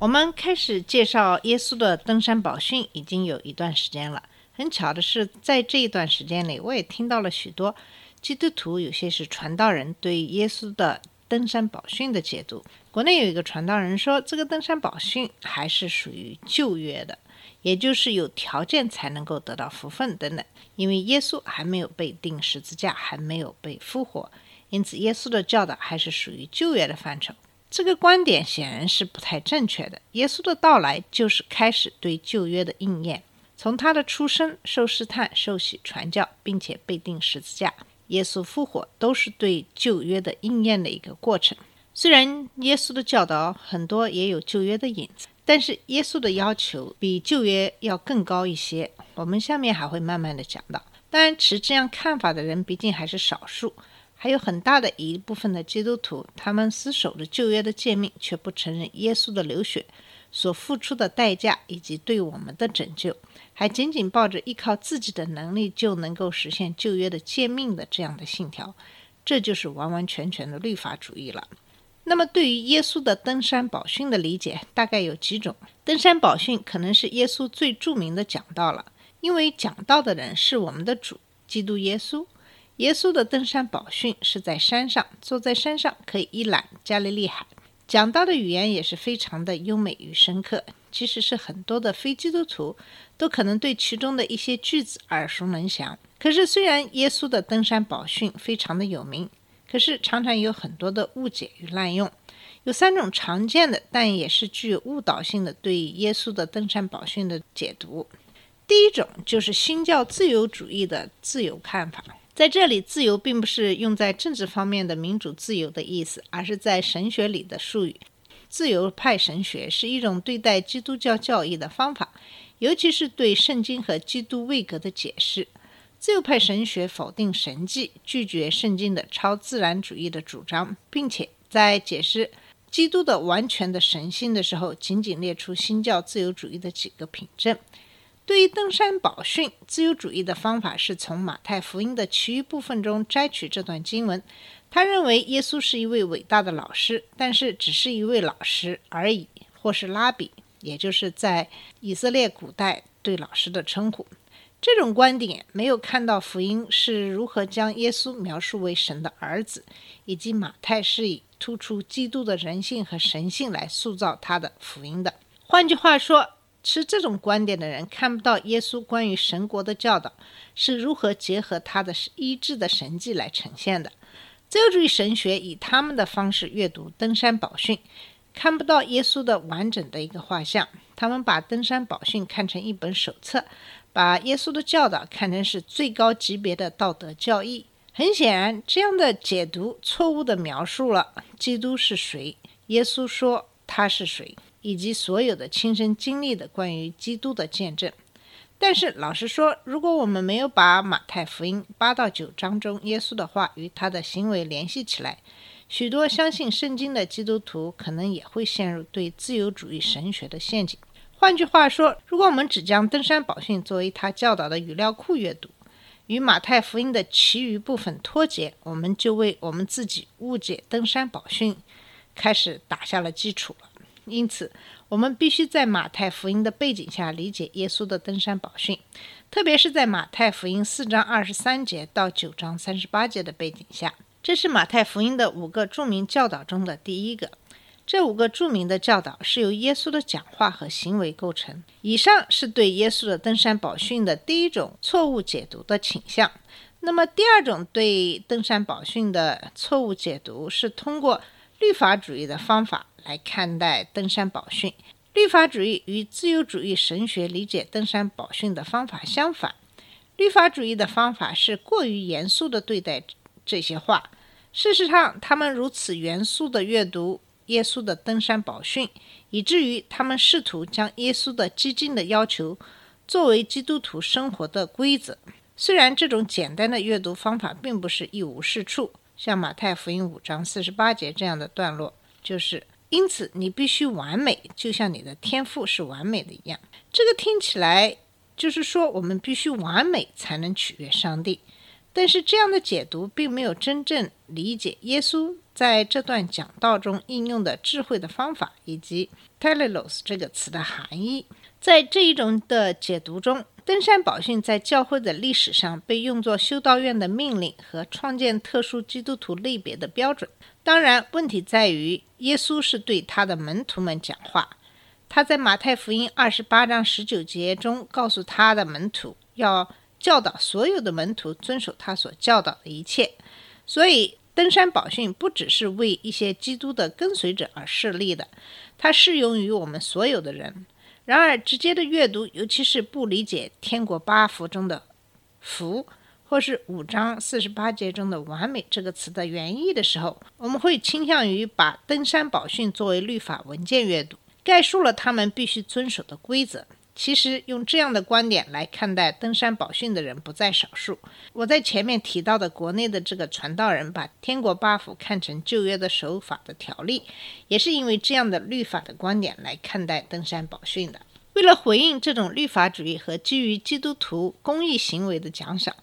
我们开始介绍耶稣的登山宝训已经有一段时间了。很巧的是，在这一段时间里，我也听到了许多基督徒，有些是传道人对耶稣的登山宝训的解读。国内有一个传道人说，这个登山宝训还是属于旧约的，也就是有条件才能够得到福分等等。因为耶稣还没有被钉十字架，还没有被复活，因此耶稣的教导还是属于旧约的范畴。这个观点显然是不太正确的。耶稣的到来就是开始对旧约的应验，从他的出生、受试探、受洗、传教，并且被钉十字架，耶稣复活，都是对旧约的应验的一个过程。虽然耶稣的教导很多也有旧约的影子，但是耶稣的要求比旧约要更高一些。我们下面还会慢慢的讲到。当然，持这样看法的人毕竟还是少数。还有很大的一部分的基督徒，他们死守着旧约的诫命，却不承认耶稣的流血所付出的代价以及对我们的拯救，还紧紧抱着依靠自己的能力就能够实现旧约的诫命的这样的信条，这就是完完全全的律法主义了。那么，对于耶稣的登山宝训的理解，大概有几种。登山宝训可能是耶稣最著名的讲道了，因为讲道的人是我们的主基督耶稣。耶稣的登山宝训是在山上，坐在山上可以一览加利利海。讲到的语言也是非常的优美与深刻，即使是很多的非基督徒都可能对其中的一些句子耳熟能详。可是，虽然耶稣的登山宝训非常的有名，可是常常有很多的误解与滥用。有三种常见的，但也是具有误导性的对耶稣的登山宝训的解读。第一种就是新教自由主义的自由看法。在这里，自由并不是用在政治方面的民主自由的意思，而是在神学里的术语。自由派神学是一种对待基督教教义的方法，尤其是对圣经和基督位格的解释。自由派神学否定神迹，拒绝圣经的超自然主义的主张，并且在解释基督的完全的神性的时候，仅仅列出新教自由主义的几个凭证。对于登山宝训，自由主义的方法是从马太福音的其余部分中摘取这段经文。他认为耶稣是一位伟大的老师，但是只是一位老师而已，或是拉比，也就是在以色列古代对老师的称呼。这种观点没有看到福音是如何将耶稣描述为神的儿子，以及马太是以突出基督的人性和神性来塑造他的福音的。换句话说，持这种观点的人看不到耶稣关于神国的教导是如何结合他的医治的神迹来呈现的。自由主义神学以他们的方式阅读登山宝训，看不到耶稣的完整的一个画像。他们把登山宝训看成一本手册，把耶稣的教导看成是最高级别的道德教义。很显然，这样的解读错误地描述了基督是谁，耶稣说他是谁。以及所有的亲身经历的关于基督的见证。但是，老实说，如果我们没有把马太福音八到九章中耶稣的话与他的行为联系起来，许多相信圣经的基督徒可能也会陷入对自由主义神学的陷阱。换句话说，如果我们只将登山宝训作为他教导的语料库阅读，与马太福音的其余部分脱节，我们就为我们自己误解登山宝训开始打下了基础了。因此，我们必须在马太福音的背景下理解耶稣的登山宝训，特别是在马太福音四章二十三节到九章三十八节的背景下。这是马太福音的五个著名教导中的第一个。这五个著名的教导是由耶稣的讲话和行为构成。以上是对耶稣的登山宝训的第一种错误解读的倾向。那么，第二种对登山宝训的错误解读是通过律法主义的方法。来看待登山宝训，律法主义与自由主义神学理解登山宝训的方法相反。律法主义的方法是过于严肃地对待这些话。事实上，他们如此严肃地阅读耶稣的登山宝训，以至于他们试图将耶稣的激进的要求作为基督徒生活的规则。虽然这种简单的阅读方法并不是一无是处，像马太福音五章四十八节这样的段落，就是因此你必须完美，就像你的天赋是完美的一样。这个听起来就是说我们必须完美才能取悦上帝。但是这样的解读并没有真正理解耶稣在这段讲道中应用的智慧的方法，以及 teleos 这个词的含义。在这一种的解读中，登山宝训在教会的历史上被用作修道院的命令和创建特殊基督徒类别的标准。当然，问题在于耶稣是对他的门徒们讲话。他在马太福音二十八章十九节中告诉他的门徒要。教导所有的门徒遵守他所教导的一切，所以登山宝训不只是为一些基督的跟随者而设立的，它适用于我们所有的人。然而，直接的阅读，尤其是不理解天国八福中的“福”或是五章四十八节中的“完美”这个词的原意的时候，我们会倾向于把登山宝训作为律法文件阅读，概述了他们必须遵守的规则。其实用这样的观点来看待登山宝训的人不在少数。我在前面提到的国内的这个传道人把天国八福看成旧约的守法的条例，也是因为这样的律法的观点来看待登山宝训的。为了回应这种律法主义和基于基督徒公益行为的奖赏，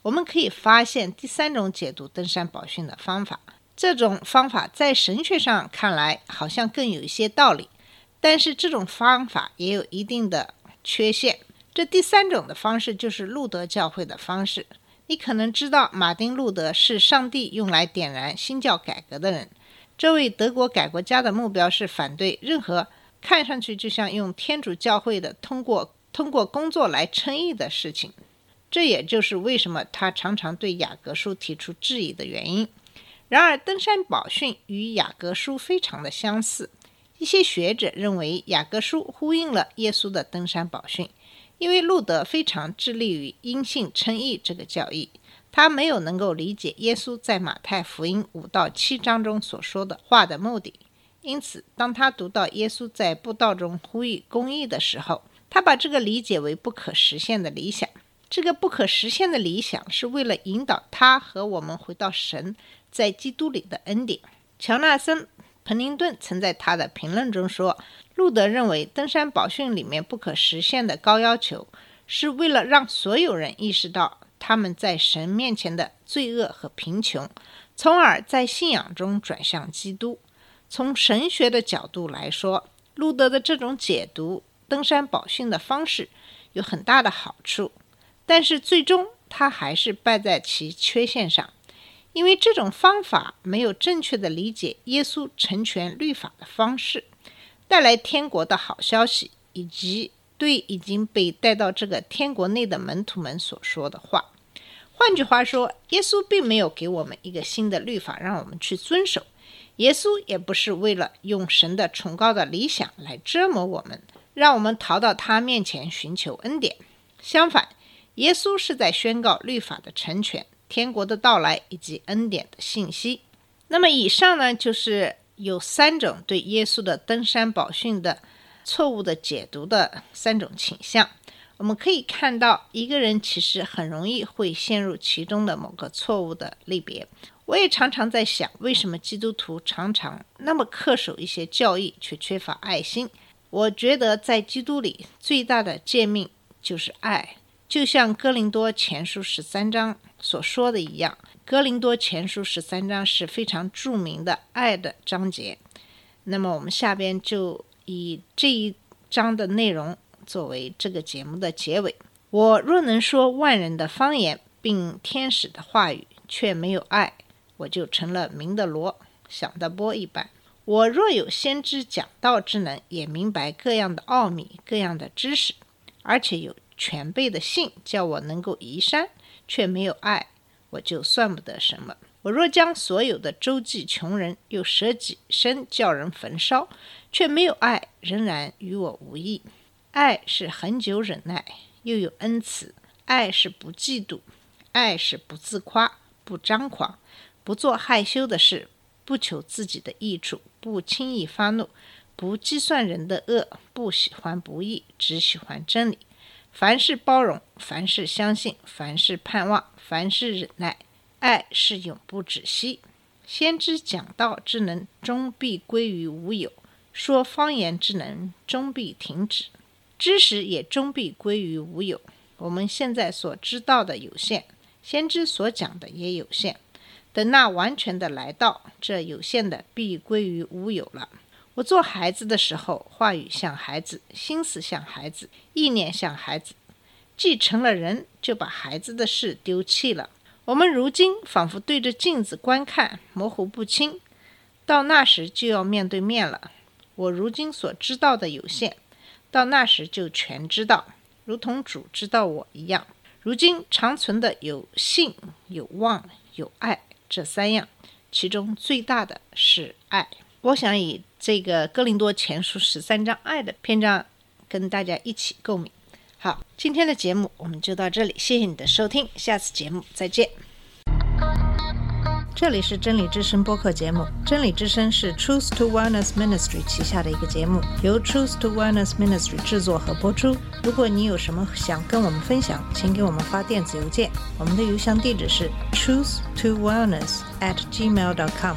我们可以发现第三种解读登山宝训的方法。这种方法在神学上看来好像更有一些道理，但是这种方法也有一定的。缺陷。这第三种的方式就是路德教会的方式。你可能知道，马丁·路德是上帝用来点燃新教改革的人。这位德国改国家的目标是反对任何看上去就像用天主教会的通过通过工作来称义的事情。这也就是为什么他常常对雅各书提出质疑的原因。然而，登山宝训与雅各书非常的相似。一些学者认为，雅各书呼应了耶稣的登山宝训，因为路德非常致力于因信称义这个教义，他没有能够理解耶稣在马太福音五到七章中所说的话的目的。因此，当他读到耶稣在布道中呼吁公义的时候，他把这个理解为不可实现的理想。这个不可实现的理想是为了引导他和我们回到神在基督里的恩典。乔纳森。彭宁顿曾在他的评论中说：“路德认为登山宝训里面不可实现的高要求，是为了让所有人意识到他们在神面前的罪恶和贫穷，从而在信仰中转向基督。从神学的角度来说，路德的这种解读登山宝训的方式有很大的好处，但是最终他还是败在其缺陷上。”因为这种方法没有正确的理解耶稣成全律法的方式，带来天国的好消息，以及对已经被带到这个天国内的门徒们所说的话。换句话说，耶稣并没有给我们一个新的律法让我们去遵守，耶稣也不是为了用神的崇高的理想来折磨我们，让我们逃到他面前寻求恩典。相反，耶稣是在宣告律法的成全。天国的到来以及恩典的信息。那么，以上呢，就是有三种对耶稣的登山宝训的错误的解读的三种倾向。我们可以看到，一个人其实很容易会陷入其中的某个错误的类别。我也常常在想，为什么基督徒常常那么恪守一些教义，却缺乏爱心？我觉得，在基督里最大的诫命就是爱，就像哥林多前书十三章。所说的一样，《哥林多前书》十三章是非常著名的爱的章节。那么，我们下边就以这一章的内容作为这个节目的结尾。我若能说万人的方言，并天使的话语，却没有爱，我就成了明的罗，响的波一般。我若有先知讲道之能，也明白各样的奥秘、各样的知识，而且有全辈的信，叫我能够移山。却没有爱，我就算不得什么。我若将所有的周济穷人，又舍己身叫人焚烧，却没有爱，仍然与我无益。爱是恒久忍耐，又有恩慈；爱是不嫉妒；爱是不自夸，不张狂，不做害羞的事，不求自己的益处，不轻易发怒，不计算人的恶，不喜欢不义，只喜欢真理。凡事包容，凡事相信，凡事盼望，凡事忍耐。爱是永不止息。先知讲道之能，终必归于无有；说方言之能，终必停止；知识也终必归于无有。我们现在所知道的有限，先知所讲的也有限。等那完全的来到，这有限的必归于无有了。我做孩子的时候，话语像孩子，心思像孩子，意念像孩子；既成了人，就把孩子的事丢弃了。我们如今仿佛对着镜子观看，模糊不清；到那时就要面对面了。我如今所知道的有限，到那时就全知道，如同主知道我一样。如今长存的有信、有望、有爱这三样，其中最大的是爱。我想以这个《哥林多前书》十三章爱的篇章，跟大家一起共鸣。好，今天的节目我们就到这里，谢谢你的收听，下次节目再见。这里是真理之声播客节目，真理之声是 Truth to Wellness Ministry 旗下的一个节目，由 Truth to Wellness Ministry 制作和播出。如果你有什么想跟我们分享，请给我们发电子邮件，我们的邮箱地址是 truth to wellness at gmail.com。